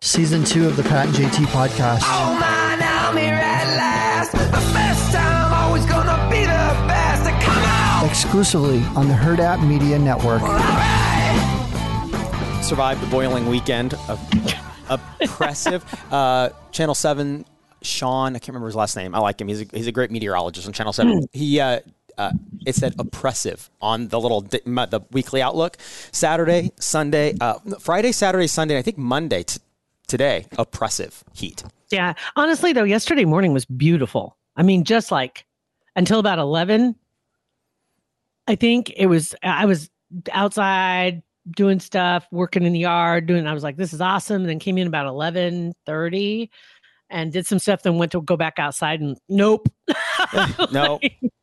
Season two of the Pat and JT podcast. Oh man, I'm here at last. The best time, always gonna be the best. Come on! Exclusively on the Hurrdat Media Network. survived the boiling weekend of oppressive. Uh, Channel Seven, Sean, I can't remember his last name. I like him. He's a, he's a great meteorologist on Channel Seven. he uh, uh, it said oppressive on the little di- the weekly outlook. Saturday, Sunday, uh, Friday, Saturday, Sunday. I think Monday t- today. Oppressive heat. Yeah. Honestly, though, yesterday morning was beautiful. I mean, just like until about 11, I think it was, I was outside doing stuff, working in the yard, doing, I was like, this is awesome. And then came in about 11 30 and did some stuff, then went to go back outside and nope. Eh, no.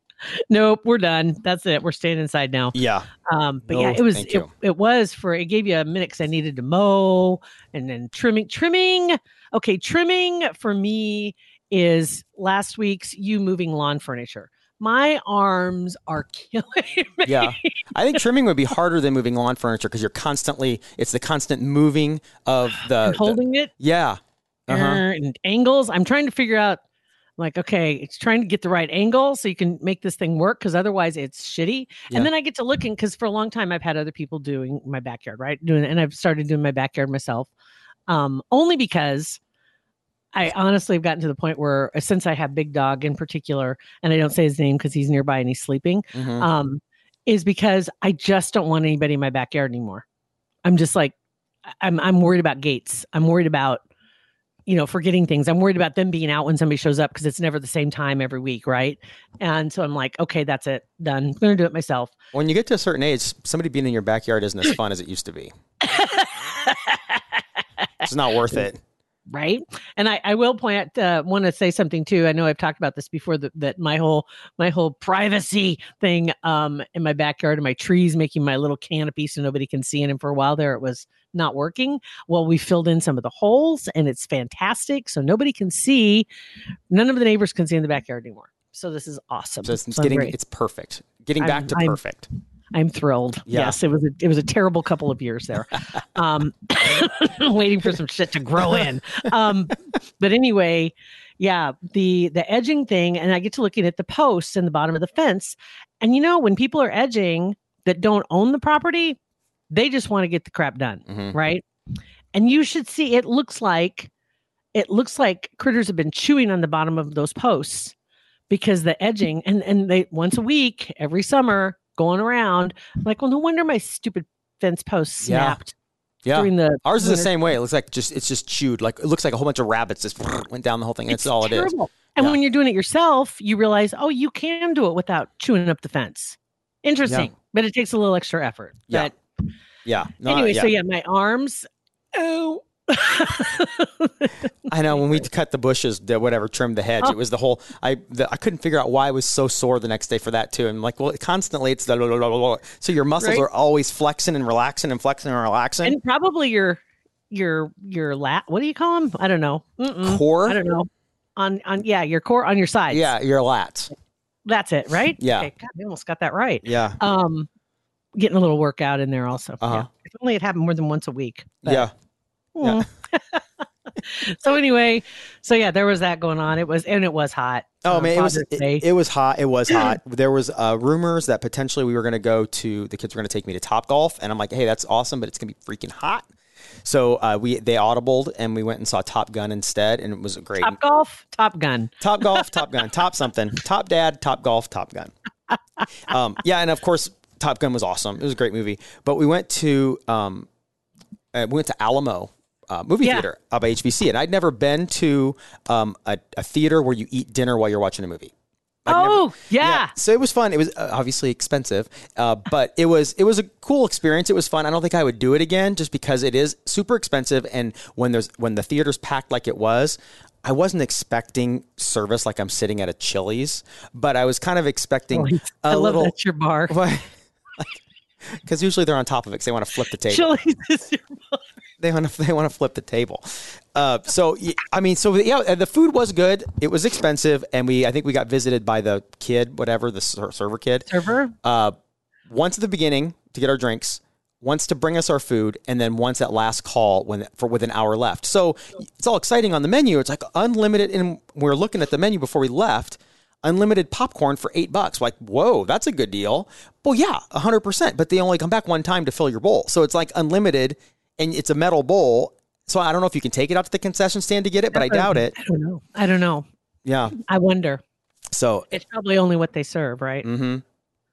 nope, we're done. That's it. We're staying inside now. Yeah. Um, but No, yeah, it was it, it was for it gave you a minute because I needed to mow and then trimming trimming. Okay, trimming for me is last week's you moving lawn furniture. My arms are killing me. Yeah. I think trimming would be harder than moving lawn furniture because you're constantly, it's the constant moving of the. And the- holding it yeah. Uh-huh. er, and angles. I'm trying to figure out like okay, it's trying to get the right angle so you can make this thing work because otherwise it's shitty. Yeah. And then I get to looking because for a long time I've had other people doing my backyard, right? Doing and I've started doing my backyard myself. Um, only because I honestly have gotten to the point where uh, since I have Big Dog in particular, and I don't say his name because he's nearby and he's sleeping, Mhm. um, is because I just don't want anybody in my backyard anymore. I'm just like, I'm I'm worried about gates. I'm worried about, you know, forgetting things. I'm worried about them being out when somebody shows up because it's never the same time every week, right? And so I'm like, okay, that's it, done. I'm gonna do it myself. When you get to a certain age, somebody being in your backyard isn't as fun as it used to be. It's not worth it. Right and i, I will point uh, want to say something too i know i've talked about this before that, that my whole my whole privacy thing um in my backyard and my trees making my little canopy so nobody can see in and for a while there it was not working well we filled in some of the holes and it's fantastic so nobody can see none of the neighbors can see in the backyard anymore so this is awesome So it's, it's getting great. it's perfect. Getting I'm- back to perfect. I'm thrilled. Yeah. Yes, it was a, it was a terrible couple of years there. Um, waiting for some shit to grow in. Um, but anyway, yeah, the the edging thing, and I get to looking at the posts in the bottom of the fence, and you know when people are edging that don't own the property, they just want to get the crap done, Mhm. right? And you should see it looks like it looks like critters have been chewing on the bottom of those posts because the edging and and they once a week every summer going around I'm like well no wonder my stupid fence post snapped Yeah. during the Ours is the same way. It looks like just it's just chewed. Like it looks like a whole bunch of rabbits just went down the whole thing. That's all it is. And Yeah. when you're doing it yourself, you realize, oh, you can do it without chewing up the fence. Interesting, but it takes a little extra effort. Yeah. But Yeah. No, anyway, yeah. so yeah, my arms. Oh. I know when we cut the bushes, the whatever, trimmed the hedge. Oh. It was the whole. I the, I couldn't figure out why I was so sore the next day for that too. And I'm like, well, constantly it's the blah, blah, blah, so your muscles Right. are always flexing and relaxing and flexing and relaxing. and probably your your your lat. What do you call them? I don't know. Mm-mm. Core. I don't know. On on yeah, your core on your sides. Yeah, your lats. that's it, right? Yeah. Okay, God, we almost got that right. Yeah. Um, getting a little workout in there also. Uh-huh. Yeah. If only it happened more than once a week. yeah. Yeah. So anyway, so yeah, there was that going on. It was and it was hot. Oh uh, man, it was it, it was hot. It was hot. There was uh, rumors that potentially we were going to go to the kids were going to take me to Top Golf, and I'm like, hey, that's awesome, but it's going to be freaking hot. So uh, we they audibled and we went and saw Top Gun instead, and it was a great. Top Golf, Top Gun. Top Golf, Top Gun, Top something, Top Dad, Top Golf, Top Gun. Um, yeah, and of course, Top Gun was awesome. It was a great movie. But we went to um, uh, we went to Alamo uh, movie Yeah. theater by HBC, and I'd never been to um, a, a theater where you eat dinner while you're watching a movie. I'd never- oh yeah. So it was fun. It was uh, obviously expensive, uh, but it was it was a cool experience. It was fun. I don't think I would do it again just because it is super expensive. And when there's when the theater's packed like it was, I wasn't expecting service like I'm sitting at a Chili's, but I was kind of expecting a I love little. that's your bar. Because usually they're on top of it because they want to flip the table. Chili's is your bar. They want to they want to flip the table. Uh, so I mean, so yeah, the food was good. It was expensive, and we I think we got visited by the kid, whatever the ser- server kid. Server. uh, once at the beginning to get our drinks, once to bring us our food, and then once at last call when for with an hour left. So it's all exciting on the menu. It's like unlimited, and we're looking at the menu before we left. Unlimited popcorn for eight bucks. Like, whoa, that's a good deal. Well, yeah, hundred percent. But they only come back one time to fill your bowl, so it's like unlimited, and it's a metal bowl. So I don't know if you can take it out to the concession stand to get it, but I doubt it. I don't know. I don't know. Yeah. I wonder. So, It's probably only what they serve, right? mm-hmm.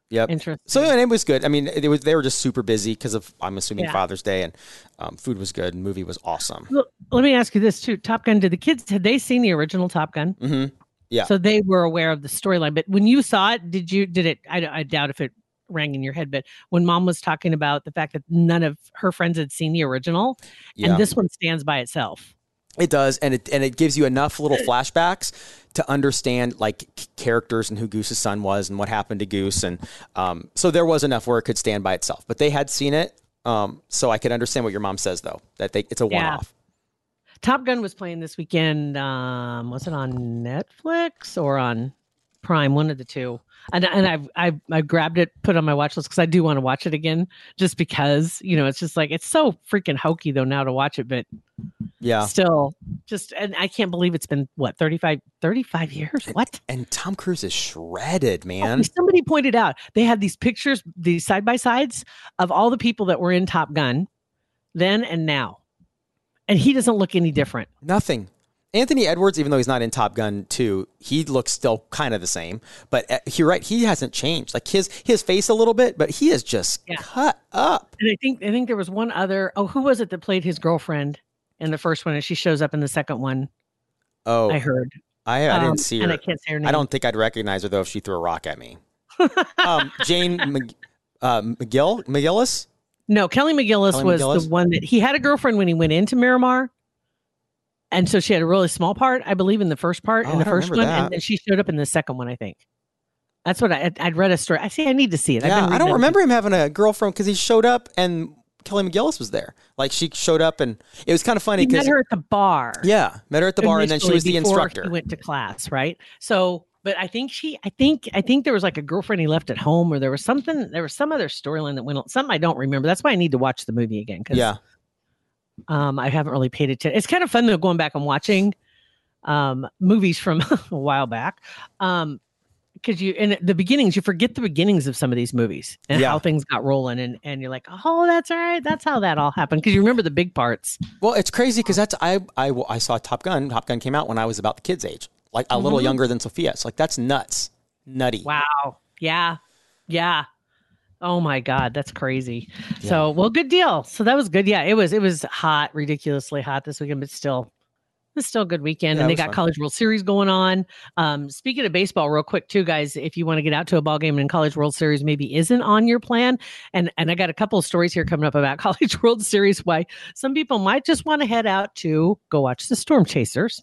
Yep. Interesting. So and it was good. I mean, it was they were just super busy because of I'm assuming Yeah. Father's Day and um, food was good and movie was awesome. Well, let me ask you this too. Top Gun, did the kids had they seen the original Top Gun? Mm-hmm. Yeah. So they were aware of the storyline. But when you saw it, did you did it I, I doubt if it rang in your head, but when mom was talking about the fact that none of her friends had seen the original Yeah, and this one stands by itself. it does, and it and it gives you enough little flashbacks to understand like characters and who Goose's son was and what happened to Goose, and um, so there was enough where it could stand by itself. But they had seen it, um, so I could understand what your mom says though that they it's a one off. Top Gun was playing this weekend. Um, was it on Netflix or on Prime? One of the two. And and I've I I grabbed it, put it on my watch list because I do want to watch it again, just because you know it's just like it's so freaking hokey though now to watch it, but Yeah, still just and I can't believe it's been what 35, 35 years. What? and Tom Cruise is shredded, Oh, man. Somebody pointed out they had these pictures, these side by sides of all the people that were in Top Gun then and now. And he doesn't look any different. Nothing. Anthony Edwards, even though he's not in Top Gun 2, he looks still kind of the same. But uh, you're right, he hasn't changed. Like his his face a little bit, but he is just Yeah. cut up. And I think I think there was one other. Oh, who was it that played his girlfriend in the first one, and she shows up in the second one? Oh, I heard. I, I Um, didn't see her. and I can't say her name. I don't think I'd recognize her though if she threw a rock at me. um, Jane uh, McGill McGillis. No, Kelly McGillis Kelly was McGillis? the one that he had a girlfriend when he went into Miramar. And so she had a really small part, I believe, in the first part, Oh, in the first one, that. and then she showed up in the second one. I think that's what I I'd read a story. I see. I need to see it. Yeah, I don't it. remember him having a girlfriend because he showed up and Kelly McGillis was there. Like she showed up and it was kind of funny because. He met her at the bar. yeah, met her at the bar and then she was the instructor. He went to class, right? So, but I think she, I think, I think there was like a girlfriend he left at home, or there was something, there was some other storyline that went on. Something I don't remember. That's why I need to watch the movie again. Because yeah, um, I haven't really paid attention. It's kind of fun though going back and watching um movies from a while back. Um, because you in the beginnings, you forget the beginnings of some of these movies and Yeah. how things got rolling, and and you're like, oh, that's all right. That's how that all happened. Because you remember the big parts. Well, it's crazy because that's I, I I saw Top Gun. Top Gun came out when I was about the kids' age, like a little Mhm. younger than Sophia. So like that's nuts, nutty. Wow. Yeah. Yeah. Oh my God, that's crazy. So well, good deal. So that was good. Yeah, it was it was hot, ridiculously hot this weekend, but still it's still a good weekend. Yeah, and they got fun. College World Series going on. Um, speaking of baseball, real quick too, guys, if you want to get out to a ball game and College World Series maybe isn't on your plan, and and I got a couple of stories here coming up about College World Series. Why some people might just want to head out to go watch the Storm Chasers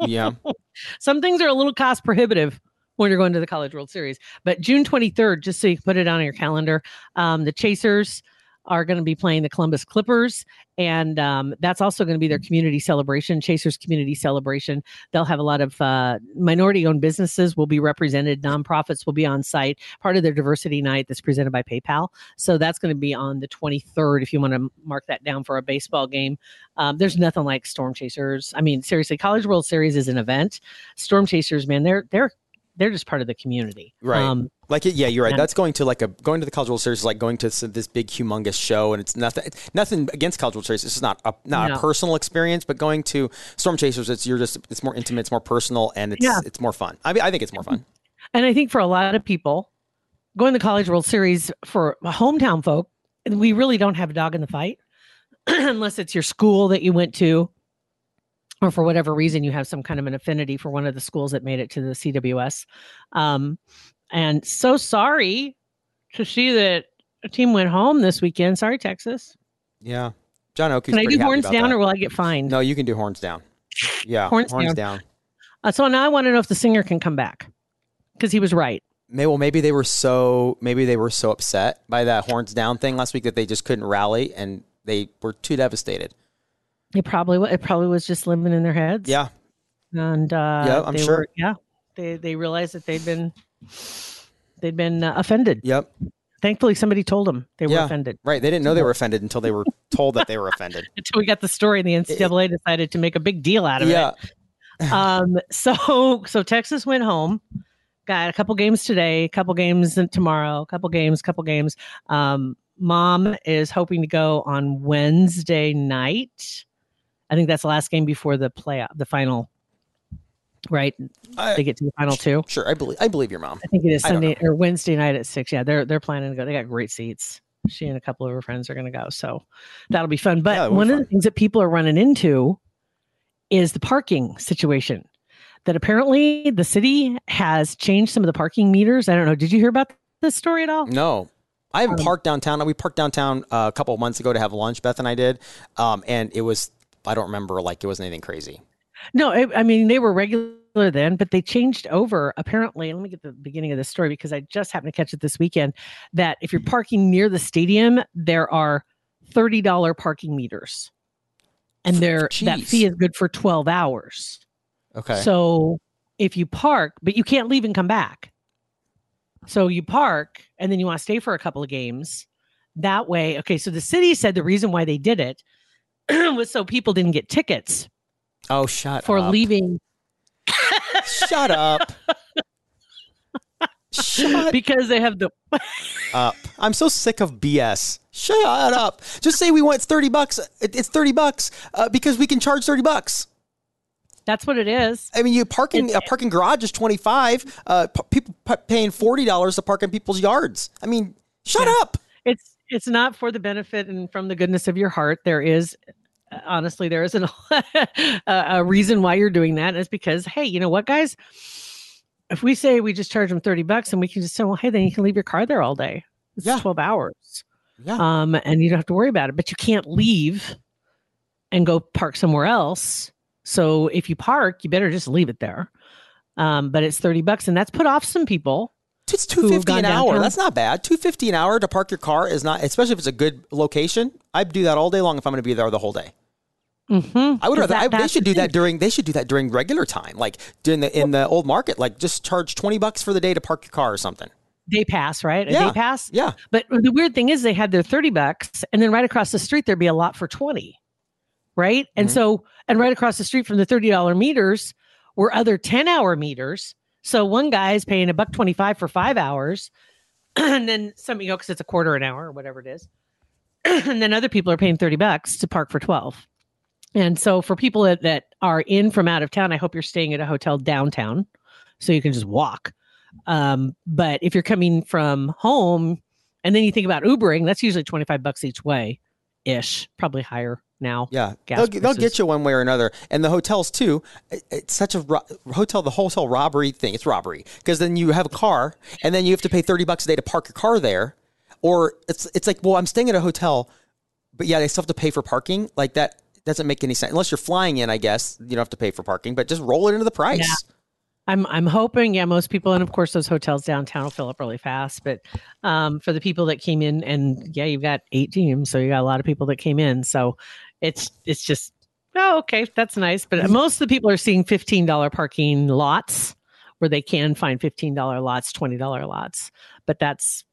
Yeah, some things are a little cost prohibitive when you're going to the College World Series. But June 23rd, just so you can put it on your calendar, um, the Chasers are going to be playing the Columbus Clippers, and um, that's also going to be their community celebration, Chasers Community Celebration. They'll have a lot of uh, minority-owned businesses will be represented, nonprofits will be on site. Part of their diversity night that's presented by PayPal. So that's going to be on the 23rd. If you want to mark that down for a baseball game, um, there's nothing like Storm Chasers. I mean, seriously, College World Series is an event. Storm Chasers, man, they're they're they're just part of the community. Right. Um, like yeah, you're right. That's going to like a going to the College World Series is like going to this big humongous show, and it's nothing nothing against College World Series. It's just not a, not No. a personal experience, but going to Storm Chasers, it's you're just it's more intimate, it's more personal, and it's Yeah. it's more fun. I mean, I think it's more fun. and I think for a lot of people, going to the College World Series for hometown folk, we really don't have a dog in the fight, unless it's your school that you went to, or for whatever reason you have some kind of an affinity for one of the schools that made it to the CWS. Um, and so sorry to see that a team went home this weekend. Sorry, Texas. Yeah. John Oakey's Can I do horns down that. or will I get fined? No, you can do horns down. Yeah, Horns horns, down. down. Uh, so now I want to know if the singer can come back because he was right. May well maybe they were so maybe they were so upset by that horns down thing last week that they just couldn't rally and they were too devastated. It probably it probably was just living in their heads. Yeah, and uh, Yeah, I'm they sure. Were, yeah, they they realized that they'd been they'd been uh, offended. yep, Thankfully, somebody told them they were yeah. offended. Right, they didn't know they were offended until they were told that they were offended. Until we got the story, and the NCAA decided to make a big deal out of yeah, it. Um, so so Texas went home. Got a couple games today, a couple games tomorrow, a couple games, couple games. Um, mom is hoping to go on Wednesday night. I think that's the last game before the play the final. Right, I- they get to the final two. sure. I believe I believe your mom. I think it is Sunday or Wednesday night at six. Yeah, they're they're planning to go. They got great seats. She and a couple of her friends are going to go, so that'll be fun. But Yeah, one of fun. the things that people are running into is the parking situation. That apparently the city has changed some of the parking meters. I don't know. Did you hear about this story at all? No. I haven't Um, parked downtown. We parked downtown uh, a couple of months ago to have lunch. Beth and I did, um, and it was I don't remember like it wasn't anything crazy. No, it, I mean they were regular then, but they changed over. Apparently, let me get the beginning of the story because I just happened to catch it this weekend. That if you're mm-hmm. parking near the stadium, there are thirty dollar parking meters, and there that fee is good for twelve hours. Okay. So if you park, but you can't leave and come back. So you park and then you want to stay for a couple of games. That way, okay. So the city said the reason why they did it was so people didn't get tickets oh, shut for up. leaving Shut up. Shut because they have the up. I'm so sick of BS. Shut up. Just say we want 30 bucks. It's 30 bucks uh, because we can charge 30 bucks. that's what it is. I mean, you parking It's- a parking garage is 25. Uh, p- people p- paying $40 to park in people's yards. I mean, shut Yeah. up. It's it's not for the benefit and from the goodness of your heart. There is uh, honestly there isn't a, a reason why you're doing that. It's because hey, you know what, guys? If we say we just charge them thirty bucks and we can just say, well, hey, then you can leave your car there all day. It's Yeah. twelve hours, Yeah. um, and you don't have to worry about it. But you can't leave and go park somewhere else. So if you park, you better just leave it there. Um, but it's thirty bucks, and that's put off some people. It's who 250 an hour. downtown. That's not bad. 250 an hour to park your car is not, especially if it's a good location. I'd do that all day long if I'm going to be there the whole day. Mm-hmm. I would rather. I, they should do that during. They should do that during regular time, like during the in the old market. Like just charge twenty bucks for the day to park your car or something. day pass, right? A Yeah. day pass. Yeah, But the weird thing is they had their 30 bucks and then right across the street there'd be a lot for 20. Right? And Mhm. so and right across the street from the $30 meters were other 10 hour meters. So one guy is paying a buck 25 for 5 hours and then some you know cuz it's a quarter an hour or whatever it is. and then other people are paying 30 bucks to park for 12. And so for people that, that are in from out of town, I hope you're staying at a hotel downtown so you can just walk. Um, but if you're coming from home and then you think about Ubering, that's usually 25 bucks each way ish, probably higher now. yeah. They'll, they'll get you one way or another. And the hotels too. It's such a ro- hotel. The hotel robbery thing. It's robbery because then you have a car and then you have to pay thirty bucks a day to park your car there. Or it's it's like, well, I'm staying at a hotel, but yeah, they still have to pay for parking. Like that doesn't make any sense unless you're flying in. I guess you don't have to pay for parking, but just roll it into the price. Yeah. I'm I'm hoping, yeah, most people, and of course those hotels downtown will fill up really fast. But um, for the people that came in, and yeah, you've got eight teams, so you got a lot of people that came in. So it's it's just oh, okay, that's nice. But most of the people are seeing fifteen dollar parking lots where they can find fifteen dollar lots, twenty dollar lots. But that's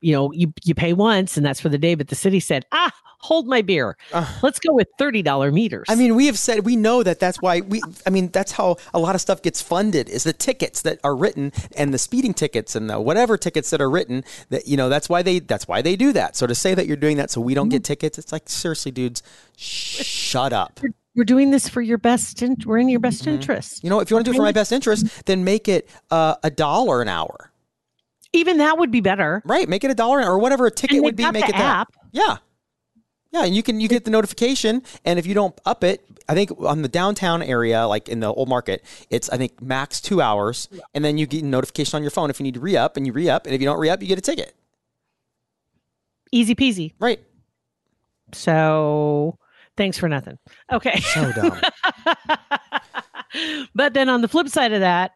you know you you pay once, and that's for the day. But the city said, ah, hold my beer. Uh. Let's go with thirty dollar meters. I mean, we have said we know that that's why we. I mean, that's how a lot of stuff gets funded is the tickets that are written and the speeding tickets and the whatever tickets that are written. That you know, that's why they that's why they do that. So to say that you're doing that so we don't get tickets, it's like seriously, dudes, sh- shut up. we're doing this for your best. In, we're in your best interest. Mm-hmm. You know, if you want to do it for my best interest, then make it uh, a dollar an hour. Even that would be better. Right? Make it a dollar or whatever a ticket would be. Make it that. app. Yeah. Yeah, and you can you get the notification, and if you don't up it, I think on the downtown area, like in the old market, it's I think max two hours, and then you get a notification on your phone if you need to re up, and you re up, and if you don't re up, you get a ticket. Easy peasy. Right. So thanks for nothing. Okay. So dumb. but then on the flip side of that,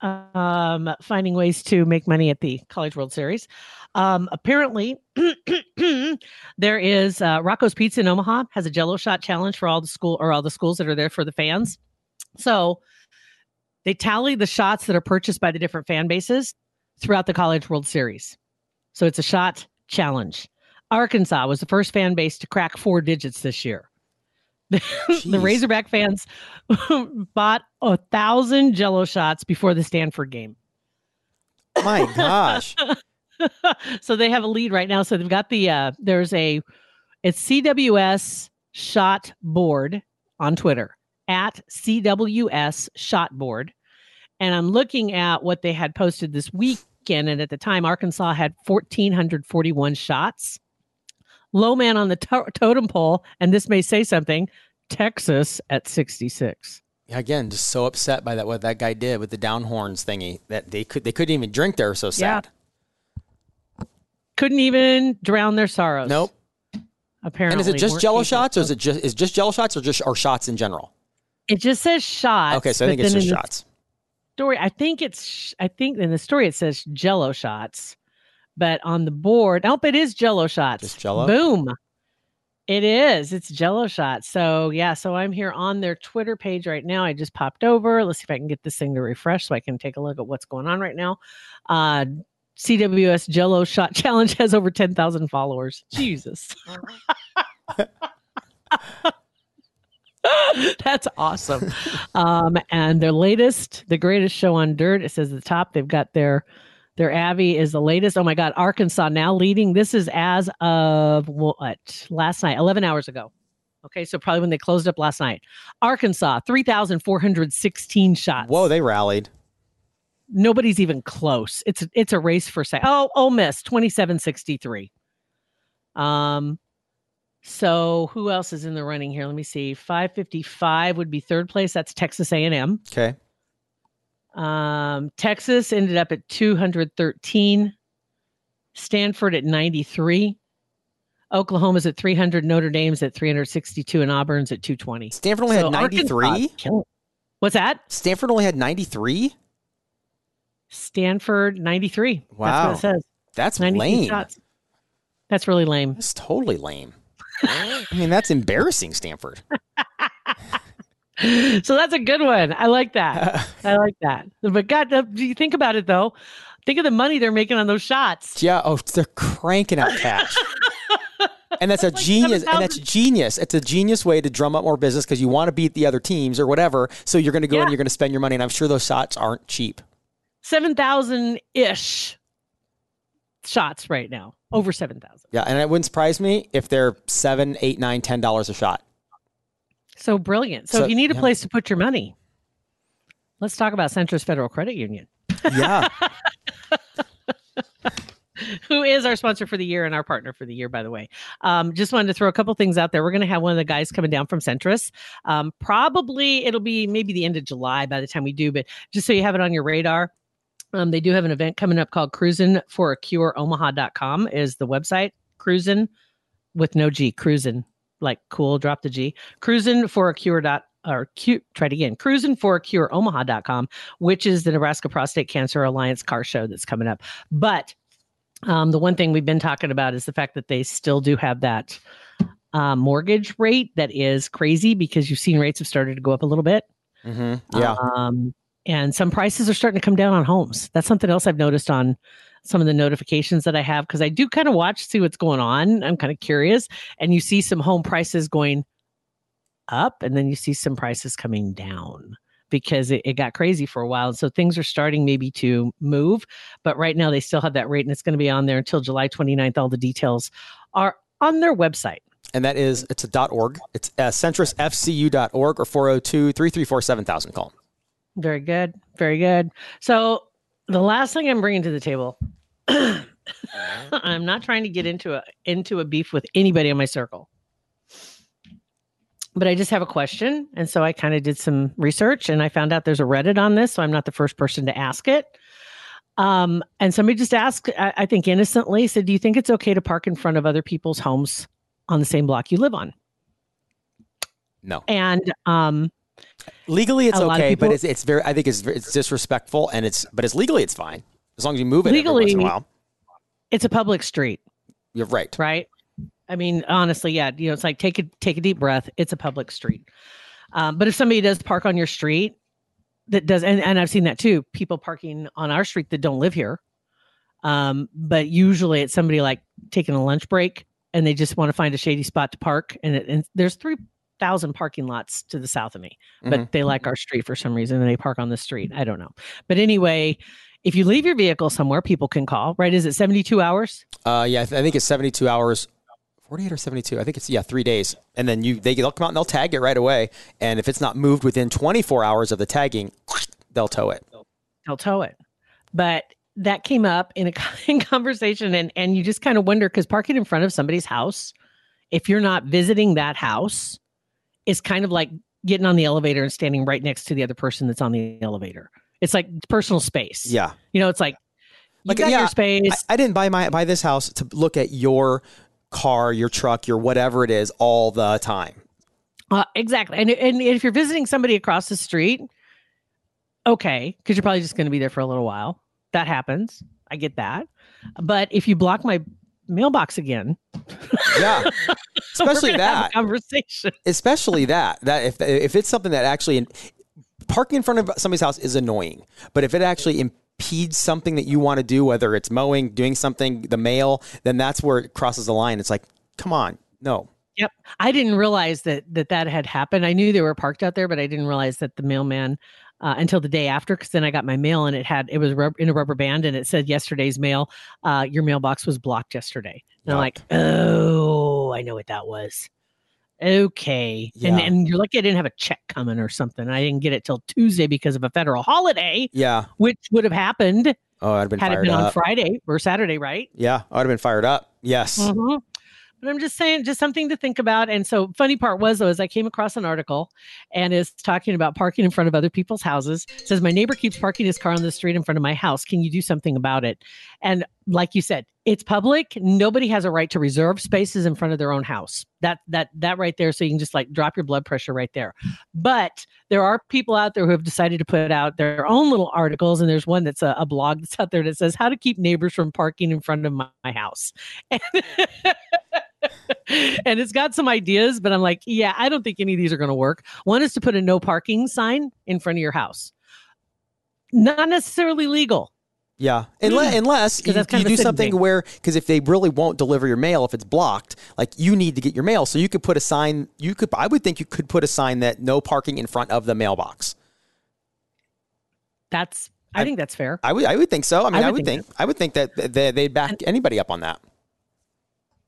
um, finding ways to make money at the College World Series. Um, apparently, there is uh, Rocco's Pizza in Omaha has a Jello shot challenge for all the school or all the schools that are there for the fans. So they tally the shots that are purchased by the different fan bases throughout the College World Series. So it's a shot challenge. Arkansas was the first fan base to crack four digits this year. The Razorback fans bought a thousand Jello shots before the Stanford game. My gosh. so they have a lead right now. So they've got the uh there's a it's CWS shot board on Twitter at CWS shot board. And I'm looking at what they had posted this weekend. And at the time, Arkansas had 1,441 shots. Low man on the to- totem pole, and this may say something Texas at 66. Yeah, Again, just so upset by that what that guy did with the down horns thingy that they could they couldn't even drink there. So Yeah. sad. Couldn't even drown their sorrows. Nope. Apparently. And is it just Jello shots, or is it just is just Jello shots, or just or shots in general? It just says shots. Okay, so I think it's just shots. Story. I think it's. I think in the story it says Jello shots, but on the board, nope, it is Jello shots. Just Jell-O? Boom. It is. It's Jello shots. So yeah. So I'm here on their Twitter page right now. I just popped over. Let's see if I can get this thing to refresh so I can take a look at what's going on right now. Uh, CWS Jello Shot Challenge has over 10,000 followers. Jesus. That's awesome. Um, and their latest, the greatest show on dirt, it says at the top, they've got their their Avi is the latest. Oh my God, Arkansas now leading. This is as of what last night, 11 hours ago. Okay, so probably when they closed up last night. Arkansas, 3,416 shots. Whoa, they rallied. Nobody's even close. It's it's a race for say. Oh, Ole Miss, 2763. Um, so who else is in the running here? Let me see. 555 would be third place. That's Texas A&M. Okay. Um, Texas ended up at 213. Stanford at 93. Oklahoma's at 300. Notre Dame's at 362, and Auburn's at 220. Stanford only So had 93. What's that? Stanford only had 93. Stanford 93. Wow. That's what it says. That's lame. shots. That's really lame. That's totally lame. I mean, that's embarrassing, Stanford. so that's a good one. I like that. I like that. But God, do you think about it though? Think of the money they're making on those shots. Yeah. Oh, they're cranking out cash. And that's a like genius, and that's genius. It's a genius way to drum up more business because you want to beat the other teams or whatever. So you're going to go Yeah. and you're going to spend your money, and I'm sure those shots aren't cheap. 7,000 ish shots right now. Over 7,000. Yeah, and it wouldn't surprise me if they're seven, eight, nine, ten dollars a shot. So brilliant. So, So, if you need a yeah. place to put your money, let's talk about Centris Federal Credit Union, Yeah, who is our sponsor for the year and our partner for the year, by the way. Um, just wanted to throw a couple things out there. We're going to have one of the guys coming down from Centris. Um, probably it'll be maybe the end of July by the time we do, but just so you have it on your radar. Um, they do have an event coming up called Cruisin' for a Cure Omaha.com is the website. Cruisin' with no G, cruisin' like cool, drop the G. Cruising for a cure dot or Q, try it again. cruising for a cure Omaha.com, which is the Nebraska Prostate Cancer Alliance car show that's coming up. But um, the one thing we've been talking about is the fact that they still do have that uh, mortgage rate that is crazy because you've seen rates have started to go up a little bit. hmm yeah. Um, and some prices are starting to come down on homes. That's something else I've noticed on some of the notifications that I have because I do kind of watch, see what's going on. I'm kind of curious. And you see some home prices going up, and then you see some prices coming down because it, it got crazy for a while. So things are starting maybe to move. But right now, they still have that rate, and it's going to be on there until July 29th. All the details are on their website. and that is it's a dot org. It's uh, centrisfcu.org or 402-334-7000. Call 'em. Very good. Very good. So the last thing I'm bringing to the table, I'm not trying to get into a into a beef with anybody in my circle. but I just have a question. And so I kind of did some research and I found out there's a Reddit on this. So I'm not the first person to ask it. Um, and somebody just asked, I, I think innocently, said, Do you think it's okay to park in front of other people's homes on the same block you live on? No. And um, Legally, it's A okay, but it's it's very. I think it's it's disrespectful, and it's but it's legally it's fine as long as you move it every once in a Legally- while. it's a public street, You're right. right? I mean, honestly, yeah, you know, it's like take a take a deep breath. It's a public street. Um, but if somebody does park on your street, that does, and, and I've seen that too. People parking on our street that don't live here. Um, but usually it's somebody like taking a lunch break and they just want to find a shady spot to park. And, it, and there's three thousand parking lots to the south of me, but Mhm. they like our street for some reason and they park on the street. I don't know. But anyway, if you leave your vehicle somewhere, people can call. Right? Is it 72 hours? Uh, yeah, I, th- I think it's 72 hours, 48 or 72. I think it's yeah, three days, and then you they they'll come out and they'll tag it right away. And if it's not moved within 24 hours of the tagging, they'll tow it. they'll tow it. But that came up in a in conversation, and and you just kind of wonder because parking in front of somebody's house, if you're not visiting that house, is kind of like getting on the elevator and standing right next to the other person that's on the elevator. It's like personal space. Yeah, you know, it's like you Like, got yeah, your space. I, I didn't buy my buy this house to look at your car, your truck, your whatever it is all the time. Uh, exactly. And, and if you're visiting somebody across the street, okay, because you're probably just going to be there for a little while. That happens. I get that. But if you block my mailbox again, Yeah, especially that. conversation. especially that that if if it's something that actually parking in front of somebody's house is annoying, but if it actually impedes something that you want to do, whether it's mowing, doing something, the mail, then that's where it crosses the line. It's like, come on, no. Yep. I didn't realize that that that had happened. I knew they were parked out there, but I didn't realize that the mailman uh, until the day after, because then I got my mail and it had it was rub- in a rubber band and it said yesterday's mail. Uh, your mailbox was blocked yesterday. And I'm like, oh, I know what that was. Okay. And Yeah. and you're lucky I didn't have a check coming or something. I didn't get it till Tuesday because of a federal holiday, Yeah. which would have happened Oh, I'd have been had it been on. Friday or Saturday, right? yeah, I'd have been fired up. Yes. Mhm. But I'm just saying, just something to think about. And so, funny part was though, is I came across an article, and it's talking about parking in front of other people's houses. It says my neighbor keeps parking his car on the street in front of my house. Can you do something about it? And like you said, it's public. Nobody has a right to reserve spaces in front of their own house. That that that right there. So you can just like drop your blood pressure right there. But there are people out there who have decided to put out their own little articles, and there's one that's a, a blog that's out there that says how to keep neighbors from parking in front of my, my house. and it's got some ideas, but I'm like, yeah, I don't think any of these are going to work. One is to put a no parking sign in front of your house. Not necessarily legal. Yeah, hmm. unless, unless 'Cause you, you do something thing. where because if they really won't deliver your mail if it's blocked, like you need to get your mail, so you could put a sign. You could, I would think you could put a sign that no parking in front of the mailbox. That's I, I- think that's fair. I would, I would think so. I mean, I would, would think think, I would think that they, they'd back anybody up on that.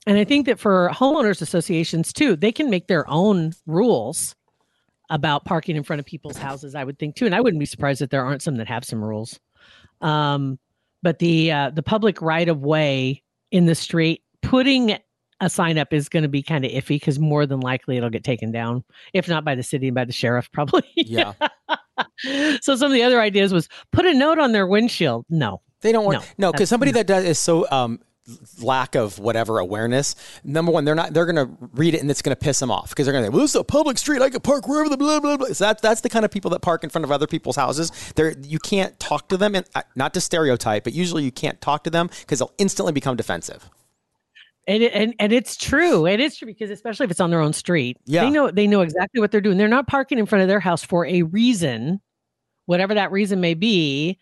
And I think that for homeowners associations too, they can make their own rules about parking in front of people's houses. I would think too, and I wouldn't be surprised that there aren't some that have some rules. Um, but the uh, the public right of way in the street, putting a sign up is going to be kind of iffy because more than likely it'll get taken down, if not by the city and by the sheriff, probably. Yeah, so some of the other ideas was put a note on their windshield. No, they don't want No, no because that's- somebody that does is so um lack of whatever awareness. Number one, they're not they're gonna read it and it's gonna piss them off because they're gonna say, well, this is a public street. I can park wherever the blah blah blah. So that, that's the kind of people that park in front of other people's houses. They're you can't talk to them and uh, not to stereotype, but usually you can't talk to them because they'll instantly become defensive. And, and and it's true. It is true because especially if it's on their own street, Yeah. they know they know exactly what they're doing. They're not parking in front of their house for a reason, whatever that reason may be,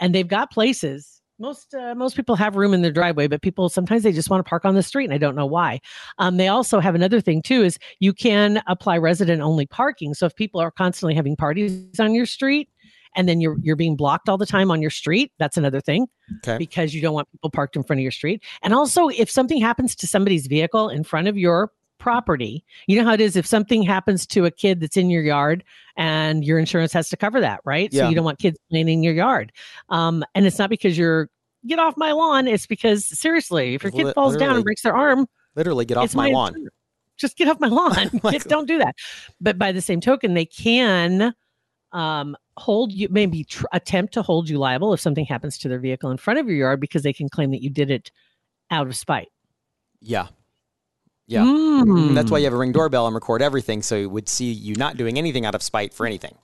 and they've got places. Most uh, most people have room in their driveway, but people sometimes they just want to park on the street, and I don't know why. Um, they also have another thing too is you can apply resident only parking. So if people are constantly having parties on your street, and then you're you're being blocked all the time on your street, that's another thing Okay. because you don't want people parked in front of your street. And also, if something happens to somebody's vehicle in front of your property, you know how it is if something happens to a kid that's in your yard and your insurance has to cover that, right? Yeah. So you don't want kids playing in your yard. Um, and it's not because you're get off my lawn, it's because seriously, if your kid falls down and breaks their arm, Literally get off my my lawn. just get off my lawn. Like- Get- don't do that. But by the same token, they can um, hold you, maybe tr- attempt to hold you liable if something happens to their vehicle in front of your yard because they can claim that you did it out of spite. Yeah. Yeah. Mm. That's why you have a ring doorbell and record everything so it would see you not doing anything out of spite for anything.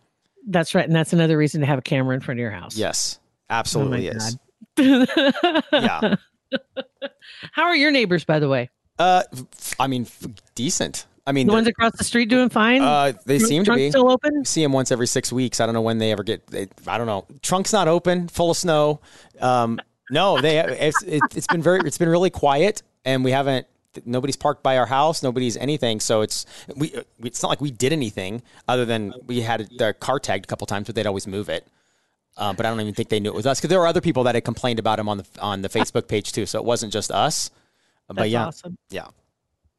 That's right. And that's another reason to have a camera in front of your house. Yes. Oh Absolutely is. God. Yeah. How are your neighbors, by the way? Uh, I mean, f- decent. I mean, The ones across the street doing fine? uh, they Trunk- seem to be. still open? see them once every six weeks. I don't know when they ever get. They, I don't know. Trunk's not open, full of snow. Um, no, they. It's, it, it's been very. It's been really quiet, and we haven't. Nobody's parked by our house. Nobody's anything. So it's we. It's not like we did anything other than we had the car tagged a couple times, but they'd always move it. Uh, but I don't even think they knew it was us because there were other people that had complained about him on the on the Facebook page too. So it wasn't just us. But yeah, awesome. yeah,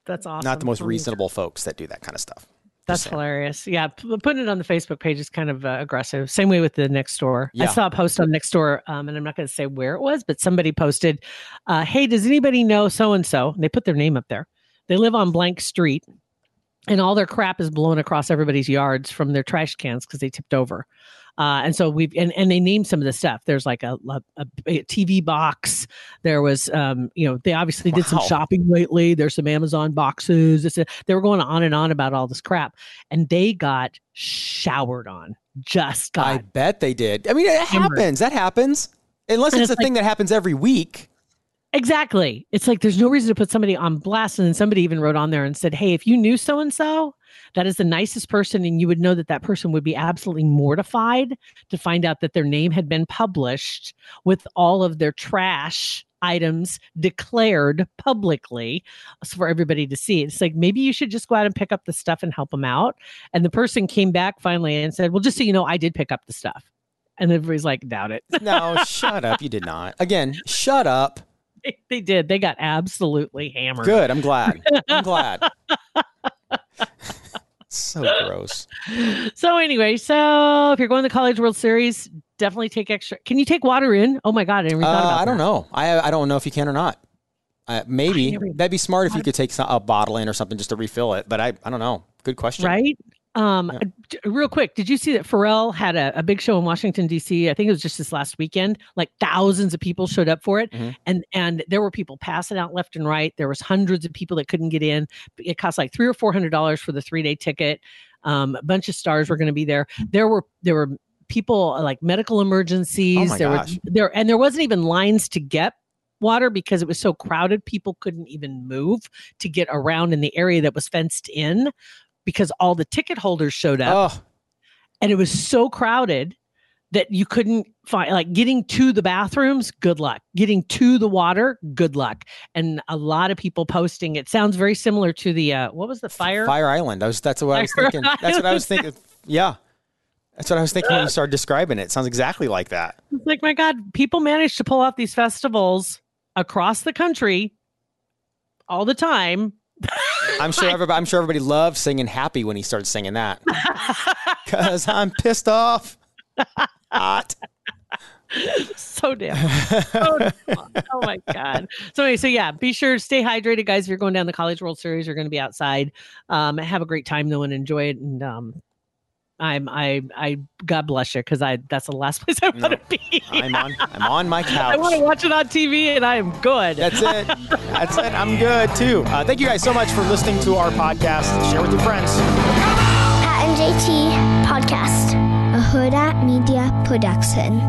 That's awesome. not the most Um, reasonable folks that do that kind of stuff. That's hilarious. Yeah, p- putting it on the Facebook page is kind of uh, aggressive. Same way with the next door. I saw a post on next door, um, and I'm not going to say where it was, but somebody posted, uh, "Hey, does anybody know so and so?" They put their name up there. They live on blank street, and all their crap is blown across everybody's yards from their trash cans because they tipped over. Uh, and so we've and, and they named some of the stuff. There's like a, a, a TV box. There was, um, you know, they obviously did some shopping lately. There's some Amazon boxes. It's a, they were going on and on about all this crap, and they got showered on. Just got. I bet they did. I mean, it Hammered. happens. That happens. Unless And it's a like- thing that happens every week. exactly. It's like there's no reason to put somebody on blast. And then somebody even wrote on there and said, "Hey, if you knew so and so, that is the nicest person, and you would know that that person would be absolutely mortified to find out that their name had been published with all of their trash." items declared publicly uh, for everybody to see. It's like maybe you should just go out and pick up the stuff and help them out. And the person came back finally and said, "Well, just so you know, I did pick up the stuff." And everybody's like, "Doubt it." No, shut up. You did not. Again, shut up. they, they did. They got absolutely hammered. Good. I'm glad. I'm glad. so gross. So anyway, so if you're going to the College World Series, definitely take extra. Can you take water in? Oh my god, I never thought Uh, about I don't that. know. I I don't know if you can or not. Uh, maybe never- that'd be smart if you could take some, a bottle in or something just to refill it. But I I don't know. Good question. Right? Um, Yeah. real quick, did you see that Pharrell had a, a big show in Washington D.C.? I think it was just this last weekend. Like thousands of people showed up for it, Mhm. and and there were people passing out left and right. There was hundreds of people that couldn't get in. It cost like three or four hundred dollars for the three day ticket. Um, a bunch of stars were going to be there. There were there were people uh, like medical emergencies. Oh there gosh. was there and there wasn't even lines to get water because it was so crowded. People couldn't even move to get around in the area that was fenced in because all the ticket holders showed up Oh, and it was so crowded that you couldn't find like getting to the bathrooms good luck getting to the water good luck and a lot of people posting it sounds very similar to the uh what was the fire, Fire Island. I was. That's what I was Fire thinking. That's what I was thinking. Yeah. That's what I was thinking when you started describing it. It sounds exactly like that. It's like my god people manage to pull off these festivals across the country all the time I'm sure everybody. I'm sure everybody loved singing "Happy" when he started singing that. Cause I'm pissed off. Hot. so damn. damn. oh my god. So anyway, so yeah, be sure to stay hydrated, guys. If you're going down the College World Series, you're going to be outside. Um, have a great time though and enjoy it. And um, I'm I I God bless you because I that's the last place I want to No, be. I'm on. I'm on my couch. I want to watch it on TV and I am good. That's it. That's it. I'm good too. Uh, thank you guys so much for listening to our podcast. Share with your friends. Pat and JT Podcast, a Hurrdat Media Production.